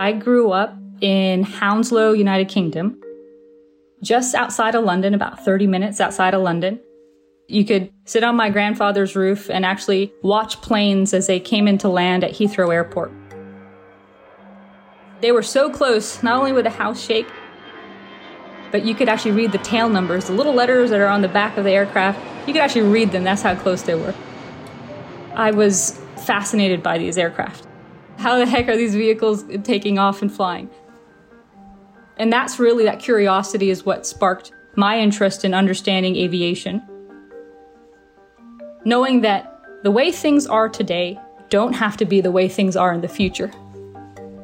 I grew up in Hounslow, United Kingdom, just outside of London, about 30 minutes outside of London. You could sit on my grandfather's roof and actually watch planes as they came into land at Heathrow Airport. They were so close, not only would the house shake, but you could actually read the tail numbers, the little letters that are on the back of the aircraft. You could actually read them. That's how close they were. I was fascinated by these aircraft. How the heck are these vehicles taking off and flying? And that's really that curiosity is what sparked my interest in understanding aviation. Knowing that the way things are today don't have to be the way things are in the future.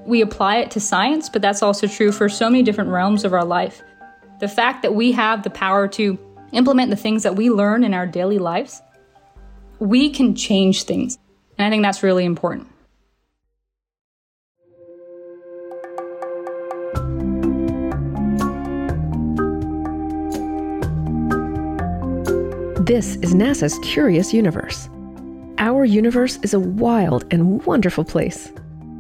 We apply it to science, but that's also true for so many different realms of our life. The fact that we have the power to implement the things that we learn in our daily lives, we can change things. And I think that's really important. This is NASA's Curious Universe. Our universe is a wild and wonderful place.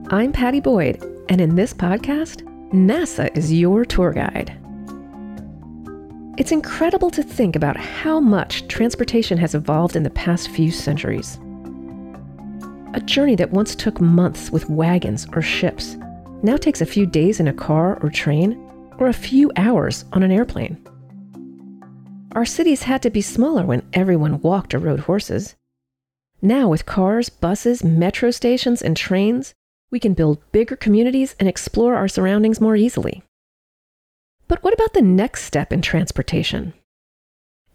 I'm Padi Boyd, and in this podcast, NASA is your tour guide. It's incredible to think about how much transportation has evolved in the past few centuries. A journey that once took months with wagons or ships now takes a few days in a car or train, or a few hours on an airplane. Our cities had to be smaller when everyone walked or rode horses. Now, with cars, buses, metro stations, and trains, we can build bigger communities and explore our surroundings more easily. But what about the next step in transportation?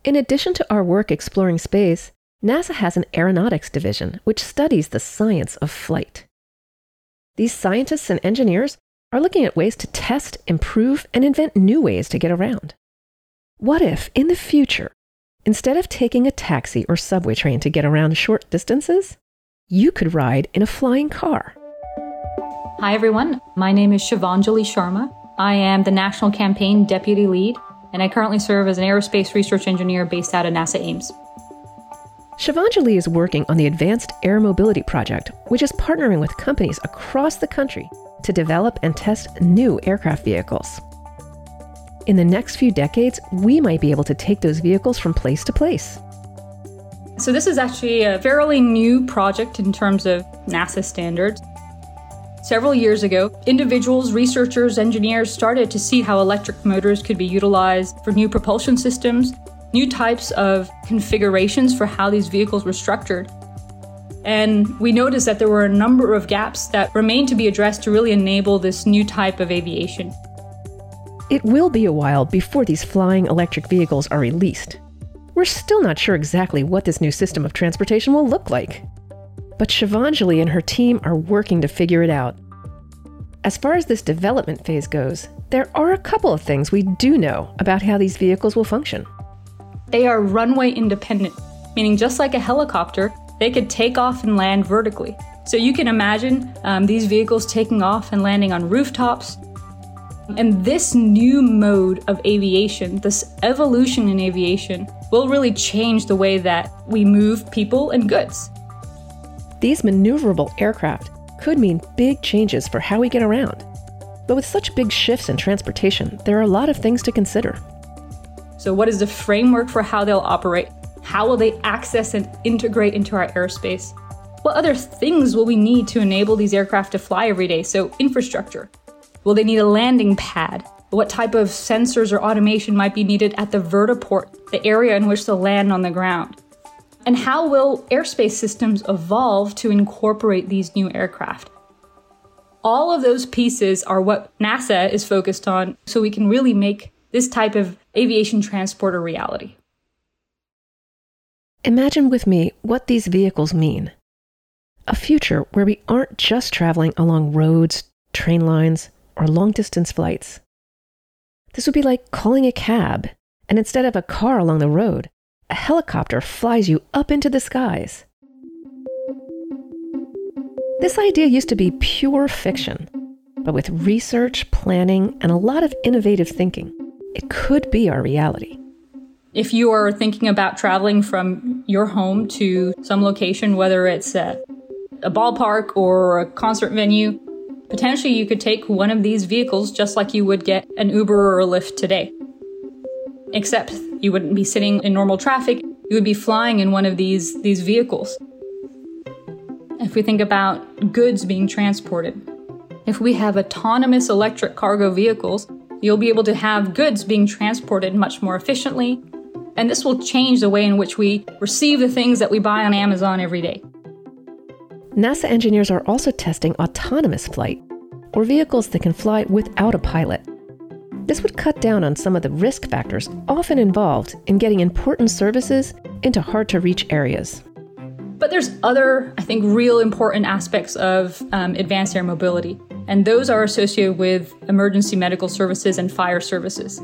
In addition to our work exploring space, NASA has an aeronautics division which studies the science of flight. These scientists and engineers are looking at ways to test, improve, and invent new ways to get around. What if, in the future, instead of taking a taxi or subway train to get around short distances, you could ride in a flying car? Hi, everyone. My name is Shivanjli Sharma. I am the National Campaign Deputy Lead, and I currently serve as an aerospace research engineer based out of NASA Ames. Shivanjli is working on the Advanced Air Mobility Project, which is partnering with companies across the country to develop and test new aircraft vehicles. In the next few decades, we might be able to take those vehicles from place to place. So, this is actually a fairly new project in terms of NASA standards. Several years ago, individuals, researchers, engineers started to see how electric motors could be utilized for new propulsion systems, new types of configurations for how these vehicles were structured. And we noticed that there were a number of gaps that remained to be addressed to really enable this new type of aviation. It will be a while before these flying electric vehicles are released. We're still not sure exactly what this new system of transportation will look like but Shivanjli and her team are working to figure it out. As far as this development phase goes, there are a couple of things we do know about how these vehicles will function. They are runway independent, meaning just like a helicopter, they could take off and land vertically. So you can imagine um, these vehicles taking off and landing on rooftops. And this new mode of aviation, this evolution in aviation, will really change the way that we move people and goods. These maneuverable aircraft could mean big changes for how we get around. But with such big shifts in transportation, there are a lot of things to consider. So, what is the framework for how they'll operate? How will they access and integrate into our airspace? What other things will we need to enable these aircraft to fly every day? So, infrastructure. Will they need a landing pad? What type of sensors or automation might be needed at the vertiport, the area in which they'll land on the ground? And how will airspace systems evolve to incorporate these new aircraft? All of those pieces are what NASA is focused on so we can really make this type of aviation transport a reality. Imagine with me what these vehicles mean. A future where we aren't just traveling along roads, train lines, or long distance flights. This would be like calling a cab, and instead of a car along the road, a helicopter flies you up into the skies. This idea used to be pure fiction, but with research, planning, and a lot of innovative thinking, it could be our reality. If you are thinking about traveling from your home to some location, whether it's a, a ballpark or a concert venue, Potentially, you could take one of these vehicles just like you would get an Uber or a Lyft today. Except you wouldn't be sitting in normal traffic, you would be flying in one of these, these vehicles. If we think about goods being transported, if we have autonomous electric cargo vehicles, you'll be able to have goods being transported much more efficiently, and this will change the way in which we receive the things that we buy on Amazon every day. NASA engineers are also testing autonomous flight, or vehicles that can fly without a pilot. This would cut down on some of the risk factors often involved in getting important services into hard to reach areas. But there's other, I think, real important aspects of um, advanced air mobility, and those are associated with emergency medical services and fire services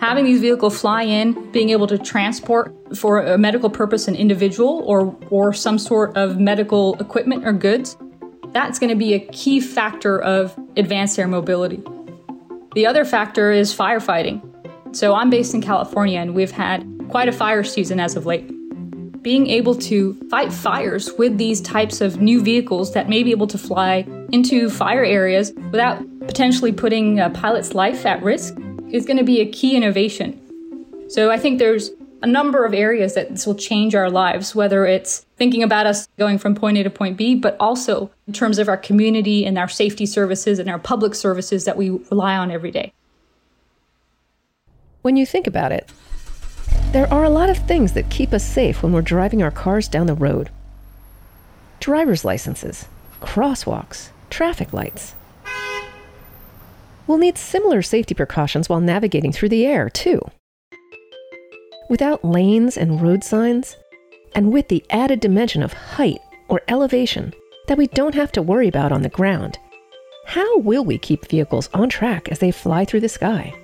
having these vehicles fly in, being able to transport for a medical purpose an individual or or some sort of medical equipment or goods, that's going to be a key factor of advanced air mobility. The other factor is firefighting. So I'm based in California and we've had quite a fire season as of late. Being able to fight fires with these types of new vehicles that may be able to fly into fire areas without potentially putting a pilot's life at risk is going to be a key innovation. So I think there's a number of areas that this will change our lives, whether it's thinking about us going from point A to point B, but also in terms of our community and our safety services and our public services that we rely on every day. When you think about it, there are a lot of things that keep us safe when we're driving our cars down the road driver's licenses, crosswalks, traffic lights. We'll need similar safety precautions while navigating through the air, too. Without lanes and road signs, and with the added dimension of height or elevation that we don't have to worry about on the ground, how will we keep vehicles on track as they fly through the sky?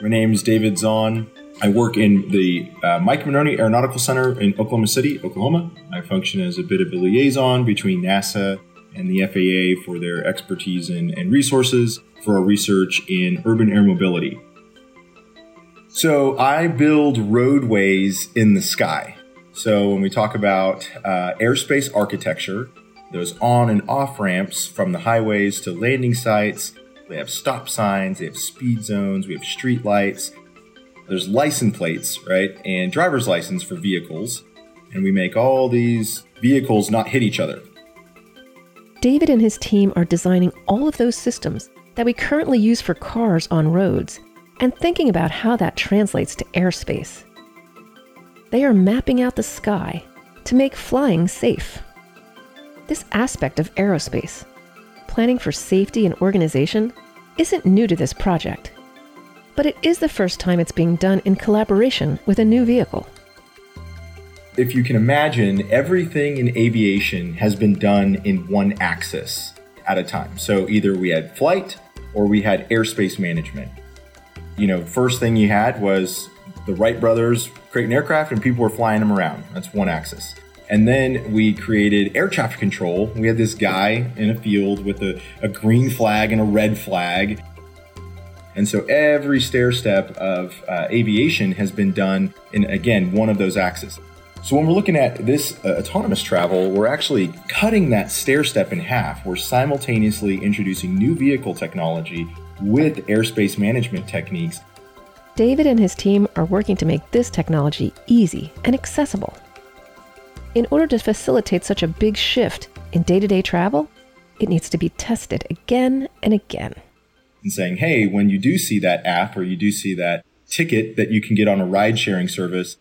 My name is David Zahn. I work in the uh, Mike Monroney Aeronautical Center in Oklahoma City, Oklahoma. I function as a bit of a liaison between NASA and the FAA for their expertise and, and resources for our research in urban air mobility. So I build roadways in the sky. So when we talk about uh, airspace architecture, those on and off ramps from the highways to landing sites, they have stop signs, they have speed zones, we have street lights. There's license plates, right? And driver's license for vehicles. And we make all these vehicles not hit each other. David and his team are designing all of those systems that we currently use for cars on roads and thinking about how that translates to airspace. They are mapping out the sky to make flying safe. This aspect of aerospace, planning for safety and organization, isn't new to this project, but it is the first time it's being done in collaboration with a new vehicle if you can imagine, everything in aviation has been done in one axis at a time. So either we had flight or we had airspace management. You know, first thing you had was the Wright brothers creating aircraft and people were flying them around. That's one axis. And then we created air traffic control. We had this guy in a field with a, a green flag and a red flag. And so every stair step of uh, aviation has been done in, again, one of those axes. So when we're looking at this uh, autonomous travel, we're actually cutting that stair step in half. We're simultaneously introducing new vehicle technology with airspace management techniques. David and his team are working to make this technology easy and accessible. In order to facilitate such a big shift in day to day travel, it needs to be tested again and again. And saying, hey, when you do see that app or you do see that ticket that you can get on a ride sharing service,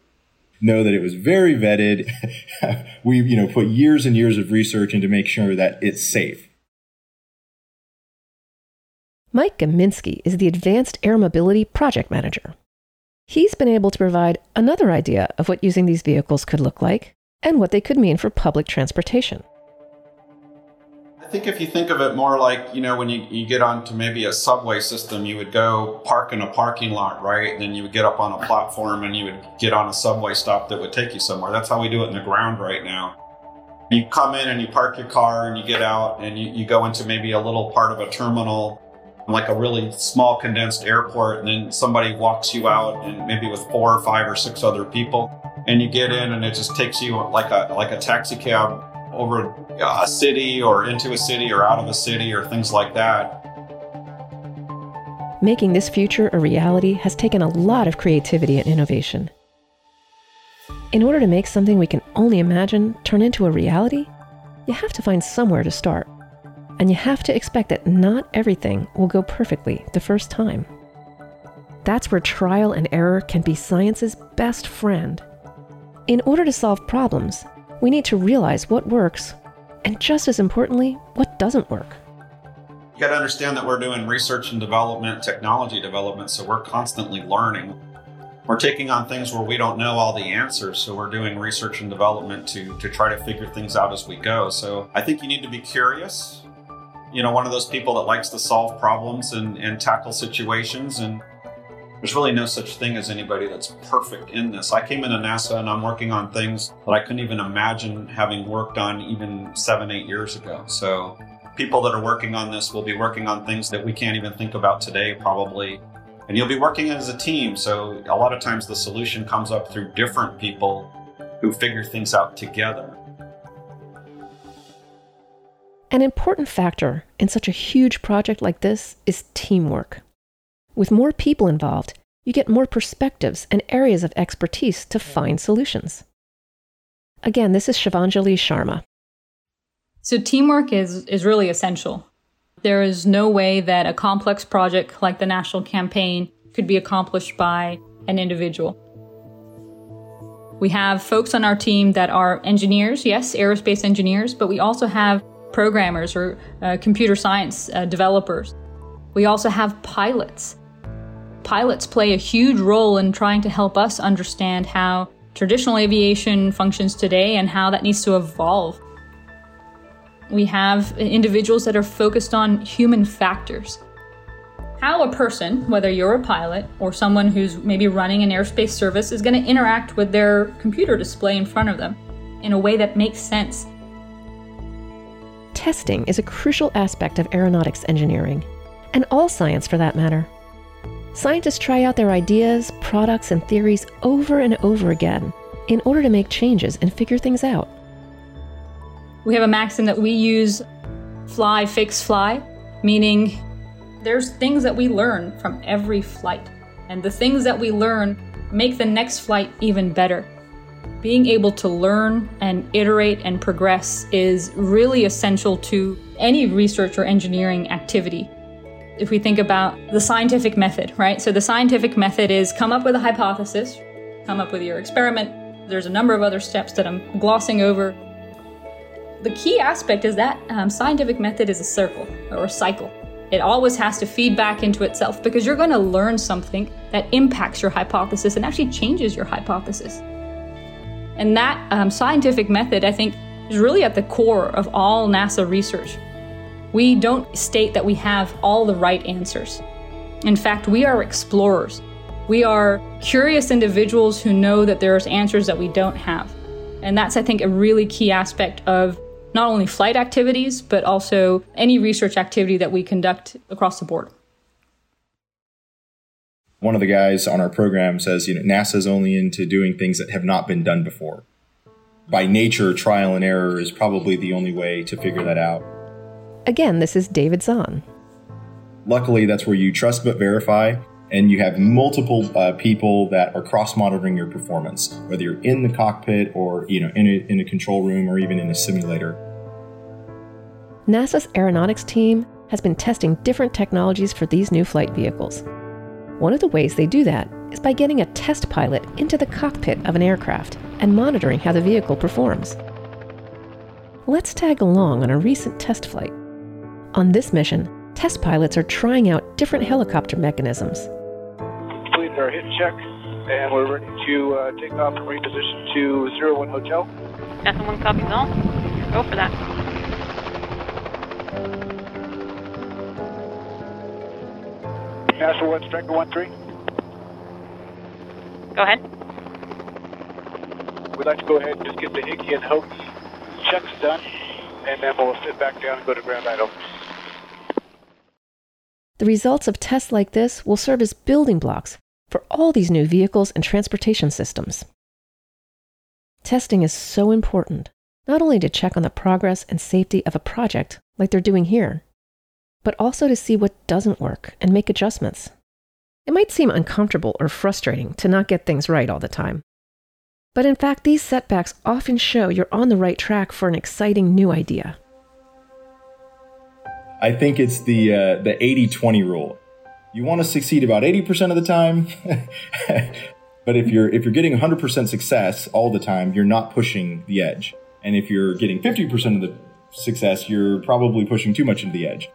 know that it was very vetted. we, you know, put years and years of research into make sure that it's safe. Mike Guminsky is the Advanced Air Mobility Project Manager. He's been able to provide another idea of what using these vehicles could look like and what they could mean for public transportation think if you think of it more like, you know, when you, you get onto maybe a subway system, you would go park in a parking lot, right? And then you would get up on a platform and you would get on a subway stop that would take you somewhere. That's how we do it in the ground right now. You come in and you park your car and you get out and you, you go into maybe a little part of a terminal, like a really small condensed airport, and then somebody walks you out and maybe with four or five or six other people. And you get in and it just takes you like a like a taxi cab over uh, a city or into a city or out of a city or things like that. Making this future a reality has taken a lot of creativity and innovation. In order to make something we can only imagine turn into a reality, you have to find somewhere to start. And you have to expect that not everything will go perfectly the first time. That's where trial and error can be science's best friend. In order to solve problems, we need to realize what works, and just as importantly, what doesn't work. You got to understand that we're doing research and development, technology development, so we're constantly learning. We're taking on things where we don't know all the answers, so we're doing research and development to, to try to figure things out as we go. So I think you need to be curious. You know, one of those people that likes to solve problems and, and tackle situations and there's really no such thing as anybody that's perfect in this. I came into NASA and I'm working on things that I couldn't even imagine having worked on even seven, eight years ago. So people that are working on this will be working on things that we can't even think about today, probably. And you'll be working as a team. So a lot of times the solution comes up through different people who figure things out together. An important factor in such a huge project like this is teamwork. With more people involved, you get more perspectives and areas of expertise to find solutions. Again, this is Shivanjli Sharma. So, teamwork is, is really essential. There is no way that a complex project like the national campaign could be accomplished by an individual. We have folks on our team that are engineers, yes, aerospace engineers, but we also have programmers or uh, computer science uh, developers. We also have pilots pilots play a huge role in trying to help us understand how traditional aviation functions today and how that needs to evolve. We have individuals that are focused on human factors. How a person, whether you're a pilot or someone who's maybe running an airspace service, is going to interact with their computer display in front of them in a way that makes sense. Testing is a crucial aspect of aeronautics engineering, and all science for that matter. Scientists try out their ideas, products, and theories over and over again in order to make changes and figure things out. We have a maxim that we use fly, fix, fly, meaning there's things that we learn from every flight. And the things that we learn make the next flight even better. Being able to learn and iterate and progress is really essential to any research or engineering activity if we think about the scientific method, right? So the scientific method is come up with a hypothesis, come up with your experiment. There's a number of other steps that I'm glossing over. The key aspect is that um, scientific method is a circle or a cycle. It always has to feed back into itself because you're going to learn something that impacts your hypothesis and actually changes your hypothesis. And that um, scientific method, I think, is really at the core of all NASA research. We don't state that we have all the right answers. In fact, we are explorers. We are curious individuals who know that there's answers that we don't have. And that's, I think, a really key aspect of not only flight activities, but also any research activity that we conduct across the board. One of the guys on our program says, you know, NASA's only into doing things that have not been done before. By nature, trial and error is probably the only way to figure that out. Again, this is David Zahn. Luckily, that's where you trust but verify, and you have multiple uh, people that are cross monitoring your performance, whether you're in the cockpit or you know in a, in a control room or even in a simulator. NASA's aeronautics team has been testing different technologies for these new flight vehicles. One of the ways they do that is by getting a test pilot into the cockpit of an aircraft and monitoring how the vehicle performs. Let's tag along on a recent test flight. On this mission, test pilots are trying out different helicopter mechanisms. Completed our hit check, and we're ready to uh, take off and reposition to Zero One Hotel. That's one copy all. Go for that. NASA One, Striker One Three. Go ahead. We'd like to go ahead and just get the HIGE and HOGE checks done, and then we'll sit back down and go to ground idle. The results of tests like this will serve as building blocks for all these new vehicles and transportation systems. Testing is so important, not only to check on the progress and safety of a project like they're doing here, but also to see what doesn't work and make adjustments. It might seem uncomfortable or frustrating to not get things right all the time. But in fact, these setbacks often show you're on the right track for an exciting new idea. I think it's the uh, the 80-20 rule. You want to succeed about 80% of the time. but if you're if you're getting 100% success all the time, you're not pushing the edge. And if you're getting 50% of the success, you're probably pushing too much into the edge.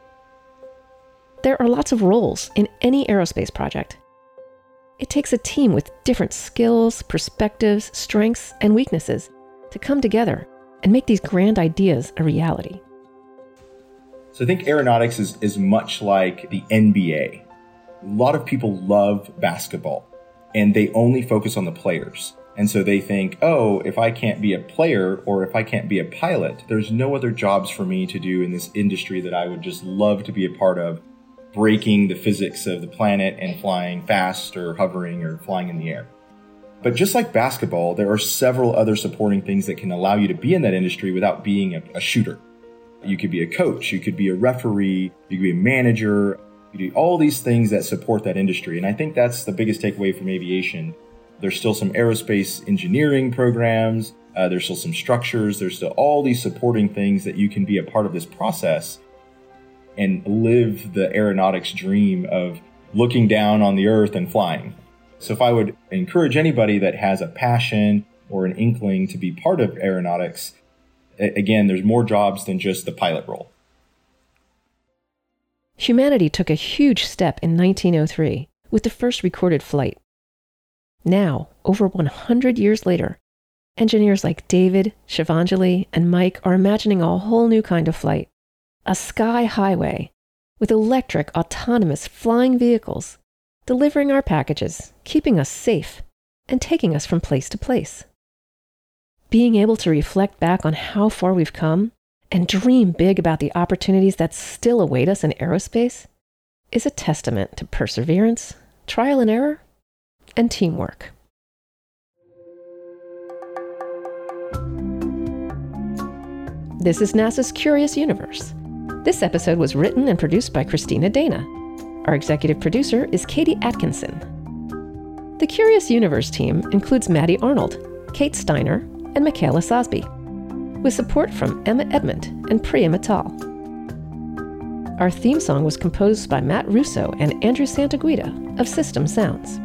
There are lots of roles in any aerospace project. It takes a team with different skills, perspectives, strengths, and weaknesses to come together and make these grand ideas a reality. So I think aeronautics is, is much like the NBA. A lot of people love basketball and they only focus on the players. And so they think, oh, if I can't be a player or if I can't be a pilot, there's no other jobs for me to do in this industry that I would just love to be a part of, breaking the physics of the planet and flying fast or hovering or flying in the air. But just like basketball, there are several other supporting things that can allow you to be in that industry without being a, a shooter. You could be a coach, you could be a referee, you could be a manager, you do all these things that support that industry. And I think that's the biggest takeaway from aviation there's still some aerospace engineering programs. Uh, there's still some structures. There's still all these supporting things that you can be a part of this process and live the aeronautics dream of looking down on the earth and flying. So, if I would encourage anybody that has a passion or an inkling to be part of aeronautics, again, there's more jobs than just the pilot role. Humanity took a huge step in 1903 with the first recorded flight. Now, over 100 years later, engineers like David, Shivanjli, and Mike are imagining a whole new kind of flight a sky highway with electric, autonomous flying vehicles delivering our packages, keeping us safe, and taking us from place to place. Being able to reflect back on how far we've come and dream big about the opportunities that still await us in aerospace is a testament to perseverance, trial and error, and teamwork. This is NASA's Curious Universe. This episode was written and produced by Christina Dana. Our executive producer is Katie Atkinson. The Curious Universe team includes Maddie Arnold, Kate Steiner, and Michaela Sosby, with support from Emma Edmond and Priya Mittal. Our theme song was composed by Matt Russo and Andrew Santaguida of System Sounds.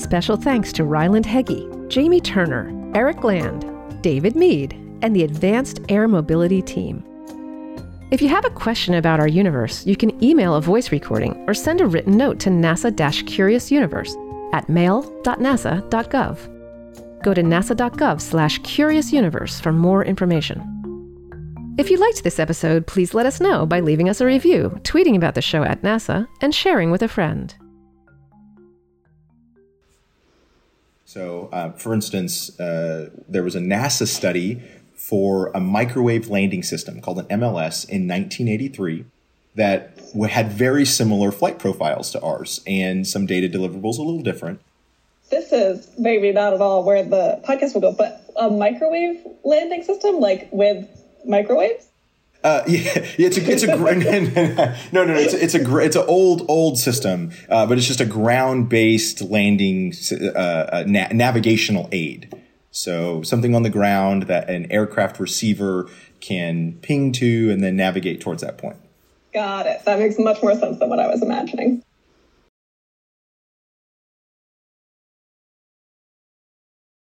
Special thanks to Ryland Heggie, Jamie Turner, Eric Land, David Mead, and the Advanced Air Mobility team. If you have a question about our universe, you can email a voice recording or send a written note to NASA Curious Universe at mail.nasa.gov. Go to nasa.gov slash curious universe for more information. If you liked this episode, please let us know by leaving us a review, tweeting about the show at NASA, and sharing with a friend. So, uh, for instance, uh, there was a NASA study for a microwave landing system called an MLS in 1983 that had very similar flight profiles to ours, and some data deliverables a little different. This is maybe not at all where the podcast will go, but a microwave landing system, like with microwaves. Uh, yeah, it's a it's a no no no it's a, it's a it's an old old system, uh, but it's just a ground based landing uh, uh, na- navigational aid. So something on the ground that an aircraft receiver can ping to and then navigate towards that point. Got it. That makes much more sense than what I was imagining.